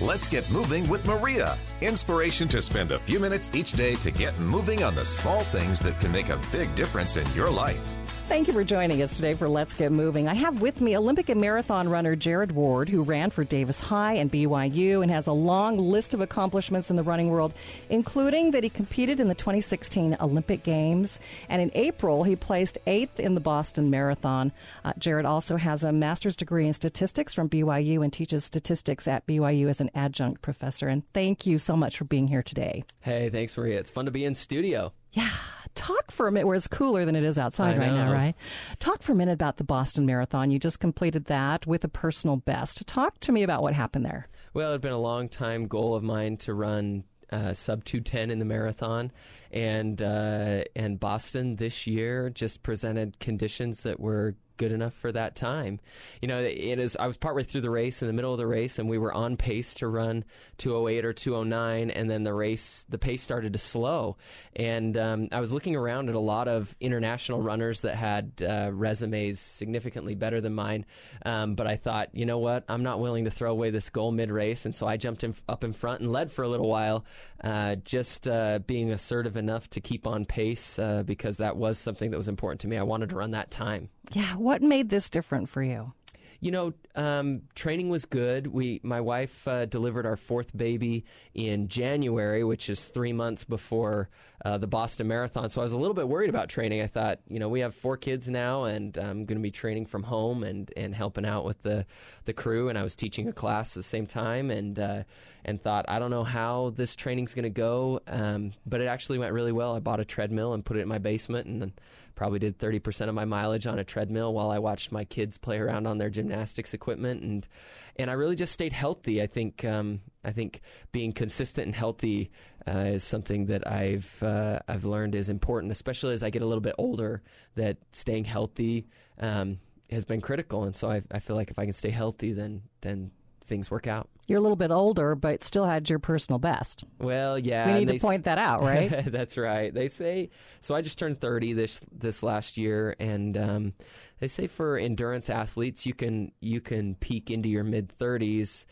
Let's get moving with Maria. Inspiration to spend a few minutes each day to get moving on the small things that can make a big difference in your life. Thank you for joining us today for Let's Get Moving. I have with me Olympic and marathon runner Jared Ward, who ran for Davis High and BYU and has a long list of accomplishments in the running world, including that he competed in the 2016 Olympic Games. And in April, he placed eighth in the Boston Marathon. Uh, Jared also has a master's degree in statistics from BYU and teaches statistics at BYU as an adjunct professor. And thank you so much for being here today. Hey, thanks, Maria. It's fun to be in studio. Yeah. Talk for a minute where it's cooler than it is outside right now, right? Talk for a minute about the Boston Marathon. You just completed that with a personal best. Talk to me about what happened there. Well, it had been a long time goal of mine to run uh, sub 210 in the marathon and uh, and Boston this year just presented conditions that were good enough for that time. You know, it is. I was partway through the race, in the middle of the race, and we were on pace to run 208 or 209, and then the race, the pace started to slow, and um, I was looking around at a lot of international runners that had uh, resumes significantly better than mine, um, but I thought, you know what, I'm not willing to throw away this goal mid race, and so I jumped in, up in front and led for a little while, uh, just uh, being assertive enough to keep on pace uh, because that was something that was important to me. I wanted to run that time. Yeah, what made this different for you? You know, um, training was good. We, my wife, uh, delivered our fourth baby in January, which is three months before uh, the Boston Marathon. So I was a little bit worried about training. I thought, you know, we have four kids now, and I'm going to be training from home and, and helping out with the the crew. And I was teaching a class at the same time, and uh, and thought, I don't know how this training's going to go, um, but it actually went really well. I bought a treadmill and put it in my basement, and probably did 30% of my mileage on a treadmill while I watched my kids play around on their gymnastics equipment and and I really just stayed healthy. I think um, I think being consistent and healthy uh, is something that I've uh, I've learned is important, especially as I get a little bit older. That staying healthy um, has been critical, and so I, I feel like if I can stay healthy, then then things work out. You're a little bit older, but still had your personal best. Well, yeah, we need to point that out, right? that's right. They say so. I just turned 30 this this last year, and um, they say for endurance athletes, you can you can peak into your mid 30s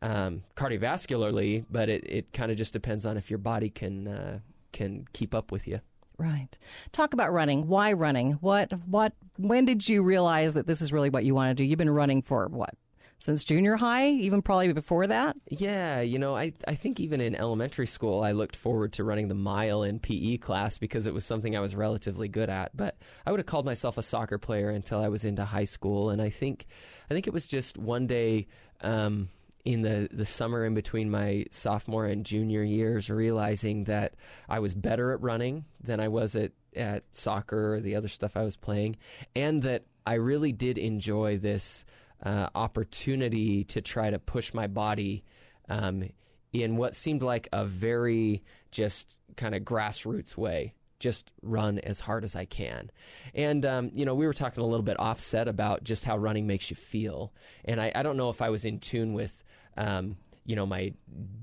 um, cardiovascularly, but it, it kind of just depends on if your body can uh, can keep up with you. Right. Talk about running. Why running? What what when did you realize that this is really what you want to do? You've been running for what? Since junior high, even probably before that? Yeah, you know, I, I think even in elementary school, I looked forward to running the mile in PE class because it was something I was relatively good at. But I would have called myself a soccer player until I was into high school, and I think I think it was just one day. Um, in the, the summer in between my sophomore and junior years, realizing that I was better at running than I was at, at soccer or the other stuff I was playing, and that I really did enjoy this uh, opportunity to try to push my body um, in what seemed like a very just kind of grassroots way. Just run as hard as I can. And, um, you know, we were talking a little bit offset about just how running makes you feel. And I, I don't know if I was in tune with um, you know my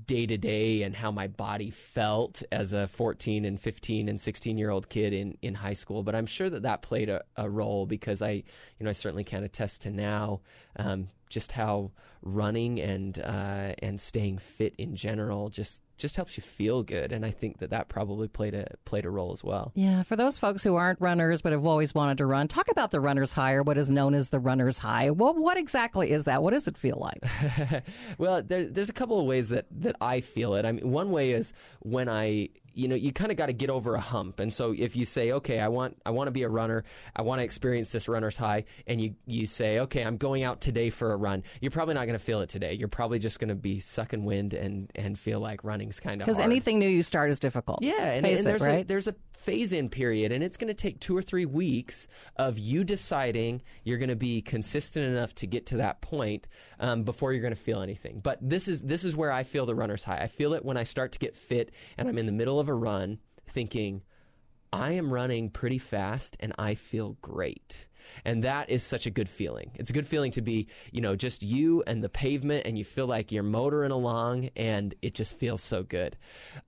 day to day and how my body felt as a 14 and 15 and 16 year old kid in, in high school. But I'm sure that that played a, a role because I, you know, I certainly can't attest to now um, just how running and uh, and staying fit in general just just helps you feel good and i think that that probably played a played a role as well. Yeah for those folks who aren't runners but have always wanted to run talk about the runner's high or what is known as the runner's high. Well what exactly is that? What does it feel like? Well there, there's a couple of ways that that i feel it. I mean one way is when i you know you kind of got to get over a hump. And so if you say okay i want i want to be a runner. I want to experience this runner's high and you you say okay i'm going out today for a run you're probably not going to feel it today. You're probably just going to be sucking wind and and feel like running's kind of because anything new you start is difficult. Yeah and, and there's it, right? a there's a phase in period and it's going to take two or three weeks of you deciding you're going to be consistent enough to get to that point um, before you're going to feel anything. But this is this is where i feel the runner's high. I feel it when i start to get fit and i'm in the middle of a run thinking, I am running pretty fast and I feel great. And that is such a good feeling. It's a good feeling to be, you know, just you and the pavement, and you feel like you're motoring along, and it just feels so good.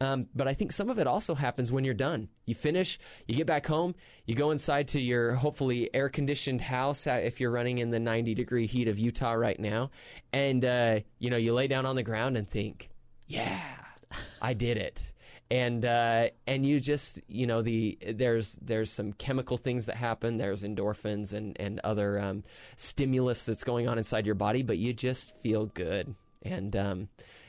Um, but I think some of it also happens when you're done. You finish, you get back home, you go inside to your hopefully air conditioned house if you're running in the 90 degree heat of Utah right now, and, uh, you know, you lay down on the ground and think, yeah, I did it and uh, and you just you know the there's there's some chemical things that happen. There's endorphins and and other um, stimulus that's going on inside your body, but you just feel good, and um,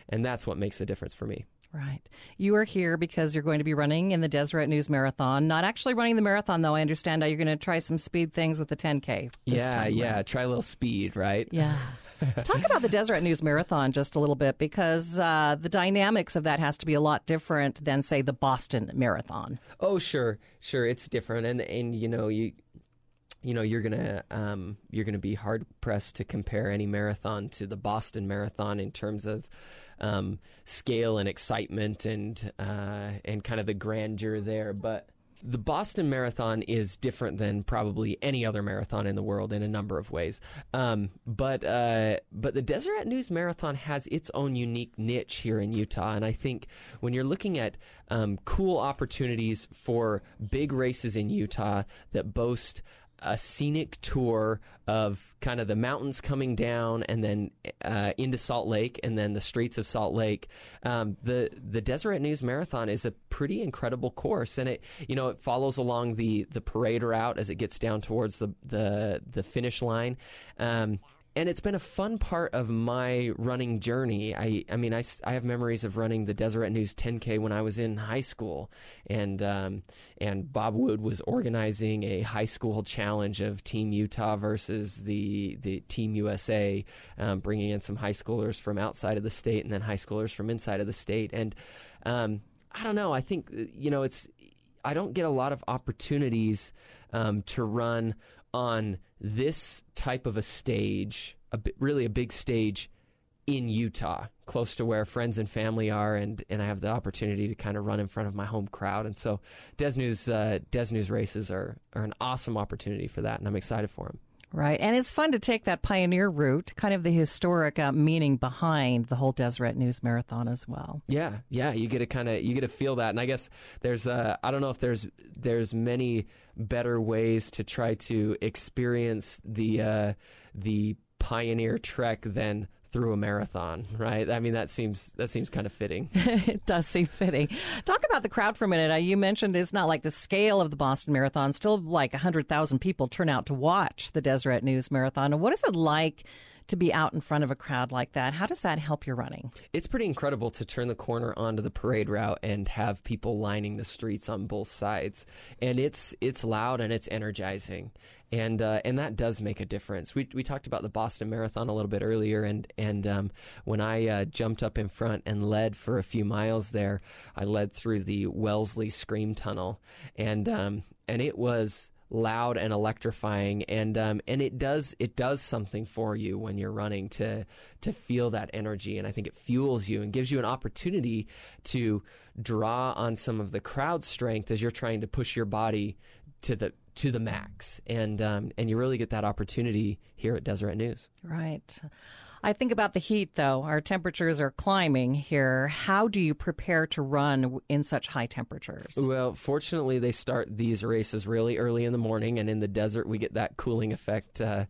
and that's what makes a difference for me. Right. You are here because you're going to be running in the Deseret News Marathon. Not actually running the marathon, though. I understand you're going to try some speed things with the 10K. Yeah, yeah. Try a little speed, right? Yeah. Talk about the Deseret News Marathon just a little bit because uh, the dynamics of that has to be a lot different than, say, the Boston Marathon. Oh, sure, sure, it's different, and and you know you you know you're gonna um, you're gonna be hard pressed to compare any marathon to the Boston Marathon in terms of um, scale and excitement and uh, and kind of the grandeur there, but the Boston Marathon is different than probably any other marathon in the world in a number of ways. Um, but uh, but the Deseret News Marathon has its own unique niche here in Utah, and I think when you're looking at um, cool opportunities for big races in Utah that boast a scenic tour of kind of the mountains coming down and then uh, into Salt Lake and then the streets of Salt Lake. Um, the the Deseret News Marathon is a pretty incredible course, and it you know it follows along the the parade route as it gets down towards the the the finish line. Um, and it's been a fun part of my running journey. I, I mean, I, I have memories of running the Deseret News 10K when I was in high school, and um, and Bob Wood was organizing a high school challenge of Team Utah versus the the Team USA, um, bringing in some high schoolers from outside of the state and then high schoolers from inside of the state. And um, I don't know. I think you know it's I don't get a lot of opportunities um, to run on this type of a stage, a really a big stage in Utah, close to where friends and family are, and, and I have the opportunity to kind of run in front of my home crowd. And so Des News, uh, Des News races are, are an awesome opportunity for that, and I'm excited for them. Right. And it's fun to take that pioneer route, kind of the historic uh, meaning behind the whole Deseret News Marathon as well. Yeah. Yeah. You get to kind of, you get to feel that. And I guess there's, uh, I don't know if there's, there's many better ways to try to experience the, uh, the pioneer trek than through a marathon, right? I mean, that seems that seems kind of fitting. it does seem fitting. Talk about the crowd for a minute. Uh, you mentioned it's not like the scale of the Boston Marathon. Still, like hundred thousand people turn out to watch the Deseret News Marathon. And what is it like? To be out in front of a crowd like that. How does that help your running? It's pretty incredible to turn the corner onto the parade route and have people lining the streets on both sides. And it's it's loud and it's energizing. And uh, and that does make a difference. We we talked about the Boston Marathon a little bit earlier, and and um, when I uh, jumped up in front and led for a few miles there, I led through the Wellesley Scream Tunnel, and um, and it was loud and electrifying and um, and it does it does something for you when you're running to to feel that energy and I think it fuels you and gives you an opportunity to draw on some of the crowd strength as you're trying to push your body to the to the max and um, and you really get that opportunity here at Deseret News. Right I think about the heat, though. Our temperatures are climbing here. How do you prepare to run in such high temperatures? Well, fortunately, they start these races really early in the morning, and in the desert, we get that cooling effect. Uh,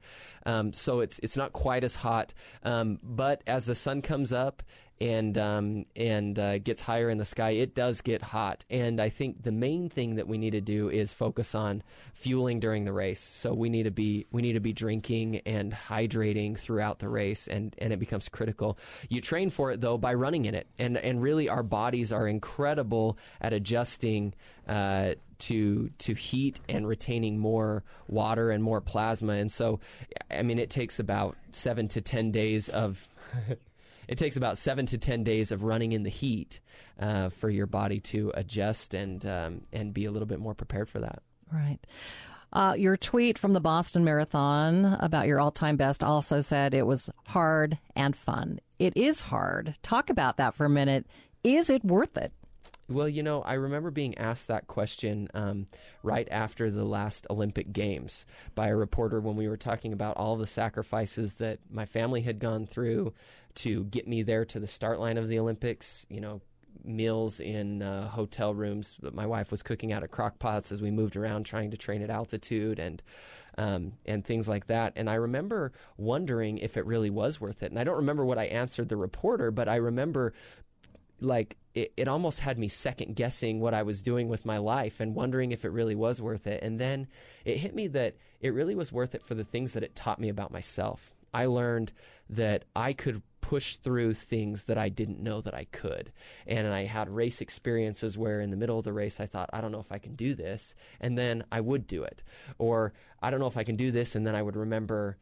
um, so it's it's not quite as hot. Um, but as the sun comes up and um, and uh, gets higher in the sky, it does get hot. And I think the main thing that we need to do is focus on fueling during the race. So we need to be we need to be drinking and hydrating throughout the race, and and it becomes critical. You train for it though by running in it, and and really our bodies are incredible at adjusting. Uh, to to heat and retaining more water and more plasma, and so I mean it takes about seven to ten days of it takes about seven to ten days of running in the heat uh, for your body to adjust and um, and be a little bit more prepared for that. Right. Uh, your tweet from the Boston Marathon about your all time best also said it was hard and fun. It is hard. Talk about that for a minute. Is it worth it? Well, you know, I remember being asked that question um, right after the last Olympic Games by a reporter when we were talking about all the sacrifices that my family had gone through to get me there to the start line of the Olympics. You know, meals in uh, hotel rooms that my wife was cooking out of crock pots as we moved around trying to train at altitude and um, and things like that. And I remember wondering if it really was worth it. And I don't remember what I answered the reporter, but I remember like it, it almost had me second guessing what I was doing with my life and wondering if it really was worth it. And then it hit me that it really was worth it for the things that it taught me about myself. I learned that I could push through things that I didn't know that I could. And I had race experiences where in the middle of the race I thought, I don't know if I can do this. And then I would do it. Or I don't know if I can do this. And then I would remember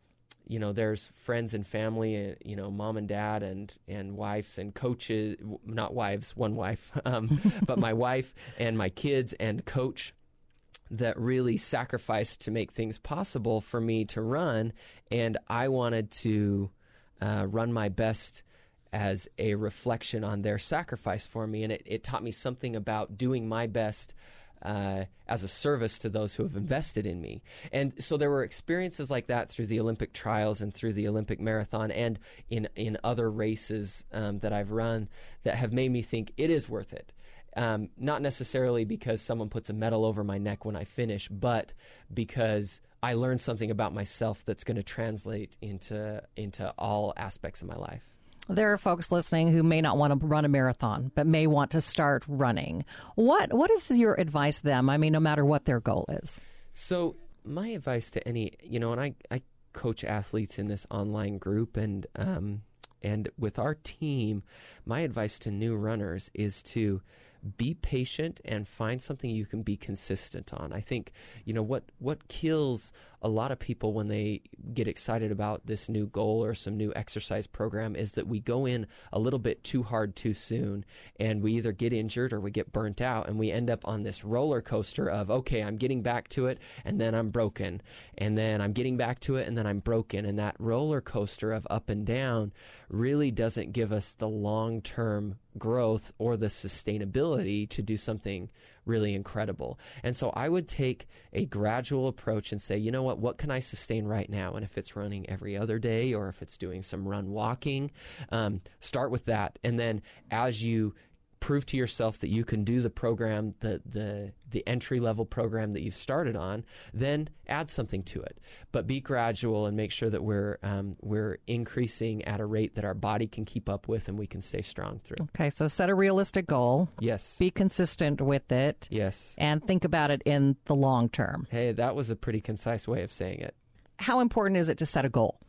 you know, there's friends and family, uh, you know, mom and dad and and wives and coaches, not wives, one wife, um, but my wife and my kids and coach that really sacrificed to make things possible for me to run, and I wanted to uh, run my best as a reflection on their sacrifice for me, and it, it taught me something about doing my best uh, as a service to those who have invested in me. And so there were experiences like that through the Olympic trials and through the Olympic marathon and in, in other races um, that I've run that have made me think it is worth it. Um, not necessarily because someone puts a medal over my neck when I finish, but because I learned something about myself that's going to translate into into all aspects of my life. There are folks listening who may not want to run a marathon, but may want to start running. What what is your advice to them? I mean, no matter what their goal is. So my advice to any, you know, and I, I coach athletes in this online group, and um, and with our team, my advice to new runners is to be patient and find something you can be consistent on. I think you know what what kills a lot of people when they get excited about this new goal or some new exercise program is that we go in a little bit too hard too soon and we either get injured or we get burnt out and we end up on this roller coaster of okay, I'm getting back to it and then I'm broken and then I'm getting back to it and then I'm broken and that roller coaster of up and down really doesn't give us the long-term growth or the sustainability to do something really incredible. And so I would take a gradual approach and say, you know what, what can I sustain right now? And if it's running every other day or if it's doing some run walking, um, start with that. And then as you prove to yourself that you can do the program, the the the entry level program that you've started on, then add something to it. But be gradual and make sure that we're um, we're increasing at a rate that our body can keep up with and we can stay strong through. Okay, so set a realistic goal. Yes. Be consistent with it. Yes. And think about it in the long term. Hey, that was a pretty concise way of saying it. How important is it to set a goal?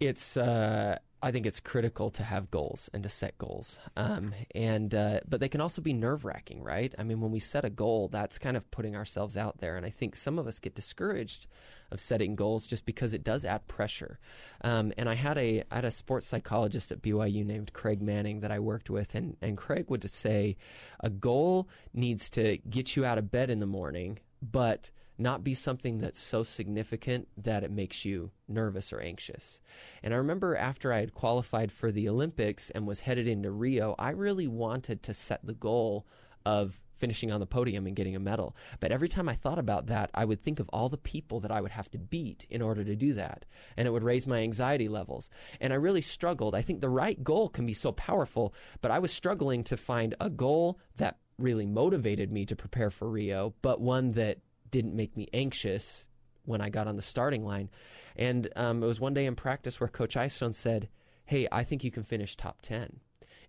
It's uh, I think it's critical to have goals and to set goals. Um, and uh, but they can also be nerve wracking, right? I mean, when we set a goal, that's kind of putting ourselves out there, and I think some of us get discouraged of setting goals just because it does add pressure. Um, and I had a I had a sports psychologist at BYU named Craig Manning that I worked with, and and Craig would say, a goal needs to get you out of bed in the morning, but not be something that's so significant that it makes you nervous or anxious. And I remember after I had qualified for the Olympics and was headed into Rio, I really wanted to set the goal of finishing on the podium and getting a medal. But every time I thought about that, I would think of all the people that I would have to beat in order to do that. And it would raise my anxiety levels. And I really struggled. I think the right goal can be so powerful, but I was struggling to find a goal that really motivated me to prepare for Rio, but one that didn't make me anxious when I got on the starting line. And um, it was one day in practice where Coach Eyestone said, Hey, I think you can finish top 10.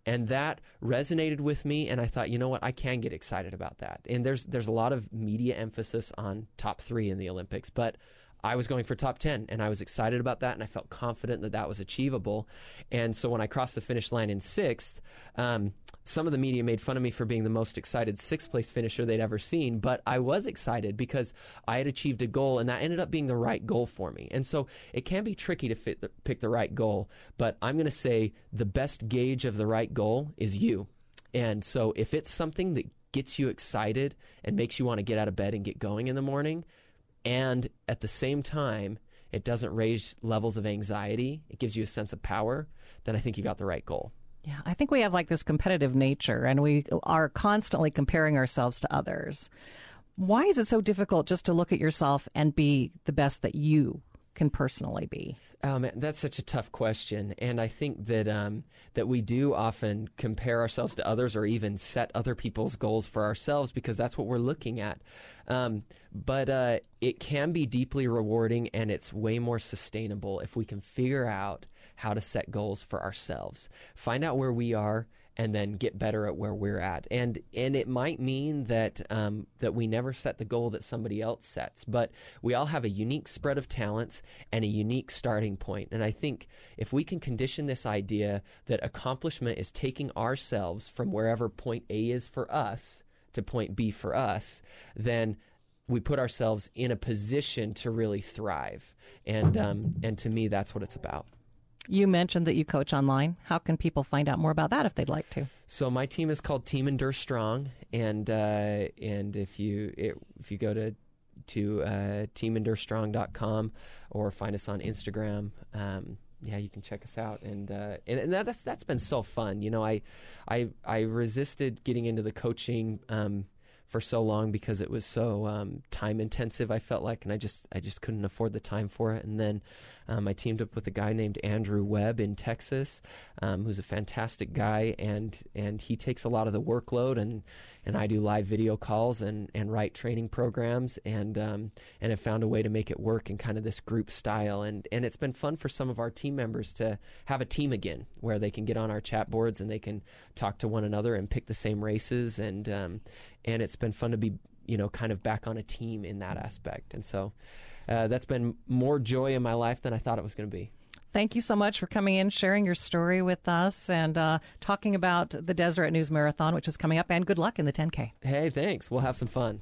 And that resonated with me, and I thought, you know what, I can get excited about that. And there's there's a lot of media emphasis on top three in the Olympics, but I was going for top 10 and I was excited about that and I felt confident that that was achievable. And so when I crossed the finish line in sixth, um, some of the media made fun of me for being the most excited sixth place finisher they'd ever seen, but I was excited because I had achieved a goal and that ended up being the right goal for me. And so it can be tricky to the, pick the right goal, but I'm going to say the best gauge of the right goal is you. And so if it's something that gets you excited and makes you want to get out of bed and get going in the morning, and at the same time, it doesn't raise levels of anxiety, it gives you a sense of power, then I think you got the right goal. Yeah, I think we have like this competitive nature and we are constantly comparing ourselves to others. Why is it so difficult just to look at yourself and be the best that you can personally be? Oh man, that's such a tough question, and I think that um, that we do often compare ourselves to others, or even set other people's goals for ourselves, because that's what we're looking at. Um, but uh, it can be deeply rewarding, and it's way more sustainable if we can figure out how to set goals for ourselves, find out where we are, and then get better at where we're at. And and it might mean that um, that we never set the goal that somebody else sets, but we all have a unique spread of talents and a unique starting point. And I think if we can condition this idea that accomplishment is taking ourselves from wherever point A is for us to point B for us, then we put ourselves in a position to really thrive. And um, and to me, that's what it's about. You mentioned that you coach online. How can people find out more about that if they'd like to? So my team is called Team Endure Strong, and uh, and if you it, if you go to to uh, teamendurestrong.com or find us on Instagram, um, yeah, you can check us out, and uh, and, and that's that's been so fun. You know, I I I resisted getting into the coaching. Um, for so long because it was so um, time intensive. I felt like, and I just I just couldn't afford the time for it. And then um, I teamed up with a guy named Andrew Webb in Texas, um, who's a fantastic guy, and and he takes a lot of the workload, and and I do live video calls and and write training programs, and um, and have found a way to make it work in kind of this group style, and and it's been fun for some of our team members to have a team again where they can get on our chat boards and they can talk to one another and pick the same races, and um, and it's been fun to be you know kind of back on a team in that aspect, and so uh, that's been more joy in my life than I thought it was going to be. Thank you so much for coming in, sharing your story with us, and uh, talking about the Deseret News Marathon, which is coming up. And good luck in the 10K. Hey, thanks. We'll have some fun.